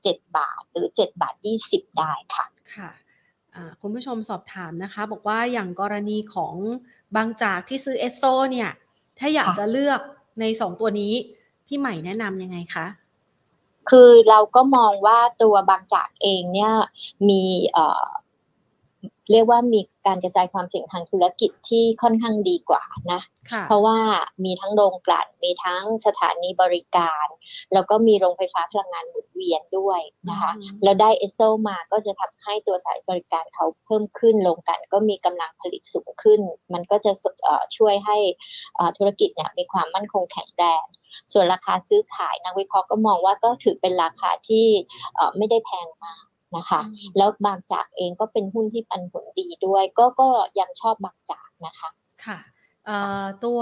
เจ็ดบาทหรือ 7 บาท 20 ได้ค่ะค่ะคุณผู้ชมสอบถามนะคะ บอกว่าอย่างกรณีของบางจากที่ซื้อเอสโซเนี่ย ถ้าอยากจะเลือกในสองตัวนี้ พี่ใหม่แนะนำยังไงคะคือเราก็มองว่าตัวบางจากเองเนี่ยมีเอ่อ เรียกว่ามีการกระจายความเสี่ยงทางธุรกิจที่ค่อนข้างดีกว่านะเพราะว่ามีทั้งโรงกลั่นมีทั้งสถานีบริการ แล้วก็มีโรงไฟฟ้าพลังงานหมุนเวียนด้วยนะคะแล้วได้เอสโซมาก็จะทำให้ตัวสายบริการเขาเพิ่มขึ้นโรงกลั่นก็มีกำลังผลิตสูงขึ้น มันก็จะช่วยให้ธุรกิจเนี่ยมีความมั่นคงแข็งแรงส่วนราคาซื้อขายนักวิเคราะห์ก็มองว่าก็ถือเป็นราคาที่ไม่ได้แพงมาก นะคะ แล้วบางจากเองก็เป็นหุ้นที่ปันผลดีด้วย ก็ก็ยังชอบบางจากนะคะ ค่ะตัว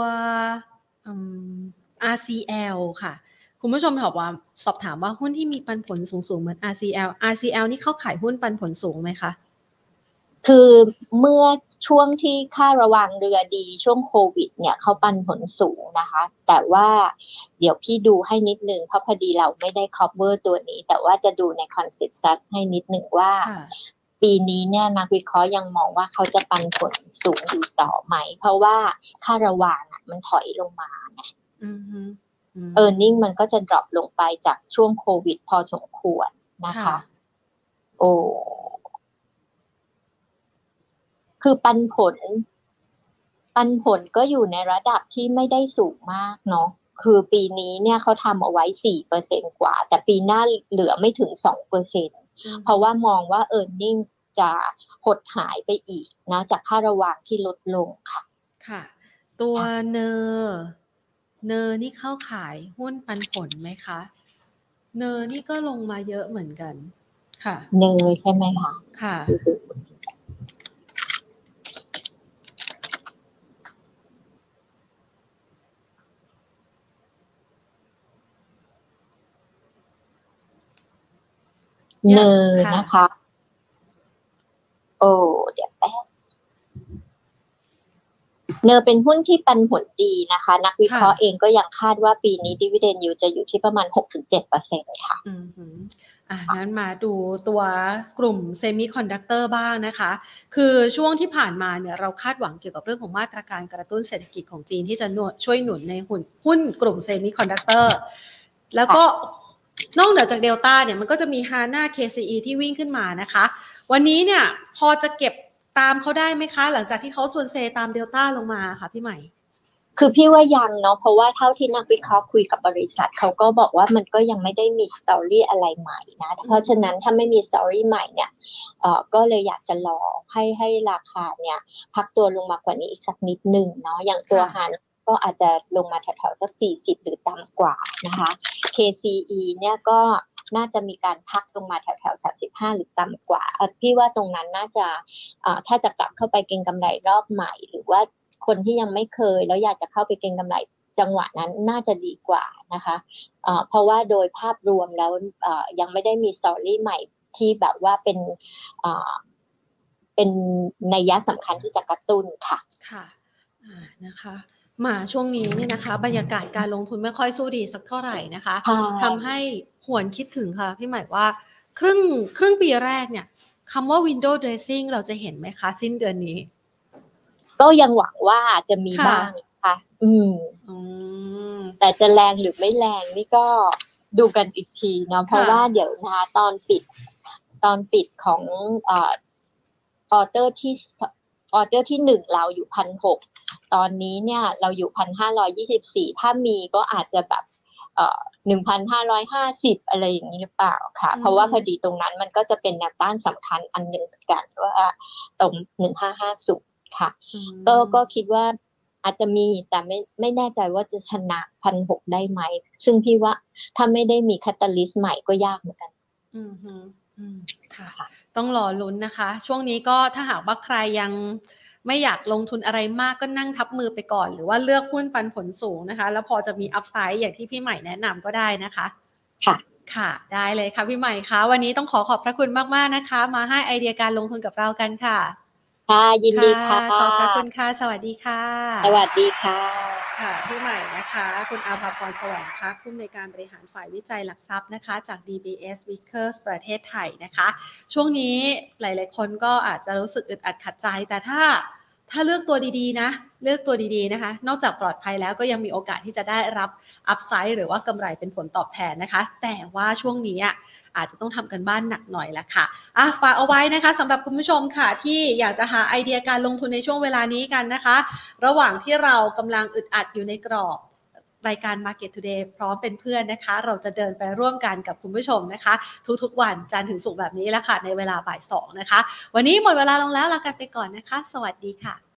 RCL ค่ะ คุณผู้ชมถามว่าสอบถามว่าหุ้นที่มีปันผลสูงๆ เหมือน RCL RCL นี่เข้าขายหุ้นปันผลสูงไหมคะ คือเมื่อช่วงที่ค่าระวังเรือดีช่วงโควิด เนี่ยเขาปันผลสูงนะคะ แต่ว่าเดี๋ยวพี่ดูให้นิดนึงเพราะพอดีเราไม่ได้ cover ตัวนี้ แต่ว่าจะดูใน consensus ให้นิดนึงว่า ปีนี้เนี่ยนักวิเคราะห์ยังมองว่าเขาจะปันผลสูงอยู่ต่อไหม เพราะว่าค่าระวางมันถอยลงมาไงเออร์เน็งมันก็จะดรอปลงไปจากช่วงโควิด พอสมควรนะคะ โอ้ คือปันผล ปันผลก็อยู่ในระดับที่ไม่ได้สูงมากเนาะคือปีนี้เนี่ยเขาทำเอาไว้สี่เปอร์เซ็นกว่า แต่ปีหน้าเหลือไม่ถึงสองเปอร์เซ็นเพราะว่ามองว่า e a r n i n g จะหดหายไปอีกนะจากค่าระวางที่ลดลงค่ะ ค่ะ ตัวเนอเนอนี่เข้าขายหุ้นปันผลไหมคะ เนอนี่ก็ลงมาเยอะเหมือนกัน ค่ะ เนอใช่ไหมคะ ค่ะ เนอนะคะ โอ้เดี๋ยวแป๊บเนอเป็นหุ้นที่ปันผลดีนะคะ นักวิเคราะห์เองก็ยังคาดว่าปีนี้ดีเวเดนยูจะอยู่ที่ประมาณ 6-7%ค่ะอืมอ่านั้นมาดูตัวกลุ่ม semiconductor บ้างนะคะ คือช่วงที่ผ่านมาเนี่ยเราคาดหวังเกี่ยวกับเรื่องของมาตรการกระตุ้นเศรษฐกิจของจีนที่จะช่วยหนุนในหุ้นหุ้นกลุ่ม semiconductorแล้วก็ นอกเหนือจากเดลต้าเนี่ยมันก็จะมีฮาน่า KCE ที่วิ่งขึ้นมานะคะ วันนี้เนี่ยพอจะเก็บตามเขาได้ไหมคะ หลังจากที่เขาส่วนเซตามเดลต้าลงมาค่ะพี่ใหม่ คือพี่ว่ายังเนาะเพราะว่าเท่าที่นักวิเคราะห์คุยกับบริษัทเขาก็บอกว่ามันก็ยังไม่ได้มีสตอรี่อะไรใหม่นะเพราะฉะนั้นถ้าไม่มีสตอรี่ใหม่เนี่ยเอ่อก็เลยอยากจะรอให้ให้ราคาเนี่ยพักตัวลงมากว่านี้อีกสักนิดหนึ่งเนาะอย่างตัวฮัน ก็อาจจะลงมาแถวๆสัก 40 หรือต่ำกว่านะคะ KCE เนี่ยก็น่าจะมีการพักลงมาแถวๆ 35 หรือต่ำกว่า พี่ว่าตรงนั้นน่าจะถ้าจะกลับเข้าไปเก็งกำไรรอบใหม่ หรือว่าคนที่ยังไม่เคย แล้วอยากจะเข้าไปเก็งกำไรจังหวะนั้นน่าจะดีกว่านะคะเพราะว่าโดยภาพรวมแล้วยังไม่ได้มีสตอรี่ใหม่ที่แบบว่าเป็นเป็นนัยยะสำคัญที่จะกระตุ้นค่ะ ค่ะนะคะ มาช่วงนี้เนี่ยนะคะ บรรยากาศการลงทุนไม่ค่อยสู้ดีสักเท่าไหร่นะคะทำให้หวนคิดถึงค่ะพี่หมายว่า ครึ่งครึ่งปีแรกเนี่ยคำว่า window dressing เราจะเห็นไหมคะ สิ้นเดือนนี้ ก็ยังหวังว่าจะมีบ้างค่ะ อืมแต่จะแรงหรือไม่แรงนี่ก็ดูกันอีกทีเนาะเพราะว่าเดี๋ยวนะตอนปิด ตอนปิดของออเตอร์ที่ออเดอร์ที่หนึ่งเราอยู่พันหก ตอนนี้เนี่ยเราอยู่พันห้าร้อยี่สิบสี่ถ้ามีก็อาจจะแบบเอ่อหนึ่งพันห้าร้อยห้าสิบอะไรอย่างนี้หรือเปล่าค่ะ เพราะว่าพอดีตรงนั้นมันก็จะเป็นแนวต้านสำคัญอันหนึ่งเหมือนกันว่าตรงหนึ่งห้าห้าสุค่ะ ก็ก็คิดว่าอาจจะมีแต่ไม่ไม่แน่ใจว่าจะชนะพันหกได้ไหม ซึ่งพี่ว่าถ้าไม่ได้มีคาตาลิสต์ใหม่ก็ยากเหมือนกัน อืมค่ะ ต้องรอลุ้นนะคะ ช่วงนี้ก็ถ้าหากว่าใครยัง ไม่อยากลงทุนอะไรมากก็นั่งทับมือไปก่อน หรือว่าเลือกหุ้นปันผลสูงนะคะ แล้วพอจะมีอัพไซด์อย่างที่พี่ใหม่แนะนำก็ได้นะคะ ค่ะค่ะ ได้เลยค่ะพี่ใหม่คะวันนี้ต้องขอขอบพระคุณมากๆนะคะ มาให้ไอเดียการลงทุนกับเรากันค่ะ ค่ะยินดีค่ะ ขอบพระคุณค่ะ สวัสดีค่ะ สวัสดีค่ะ ค่ะพี่ใหม่นะคะ คุณอาภาพรสว่างพักผู้อำนวยการบริหารฝ่ายวิจัยหลักทรัพย์นะคะ จาก DBS Vickers ประเทศไทยนะคะ ช่วงนี้หลาย ๆ คนก็อาจจะรู้สึกอึดอัดขัดใจแต่ถ้า ถ้าเลือกตัวดีๆนะ เลือกตัวดีๆนะคะ นอกจากปลอดภัยแล้วก็ยังมีโอกาสที่จะได้รับอัพไซด์หรือว่ากำไรเป็นผลตอบแทนนะคะ แต่ว่าช่วงนี้อาจจะต้องทำกันบ้านหนักหน่อยละค่ะอะฝากเอาไว้นะคะสำหรับคุณผู้ชมค่ะ ที่อยากจะหาไอเดียการลงทุนในช่วงเวลานี้กันนะคะ ระหว่างที่เรากำลังอึดอัดอยู่ในกรอบ รายการ Market Today พร้อมเป็นเพื่อนนะคะ เราจะเดินไปร่วมกันกับคุณผู้ชมนะคะ ทุกๆวันจันทร์ถึงศุกร์แบบนี้แหละค่ะในเวลาบ่ายสองนะคะ วันนี้หมดเวลาลงแล้วลากันไปก่อนนะคะ สวัสดีค่ะ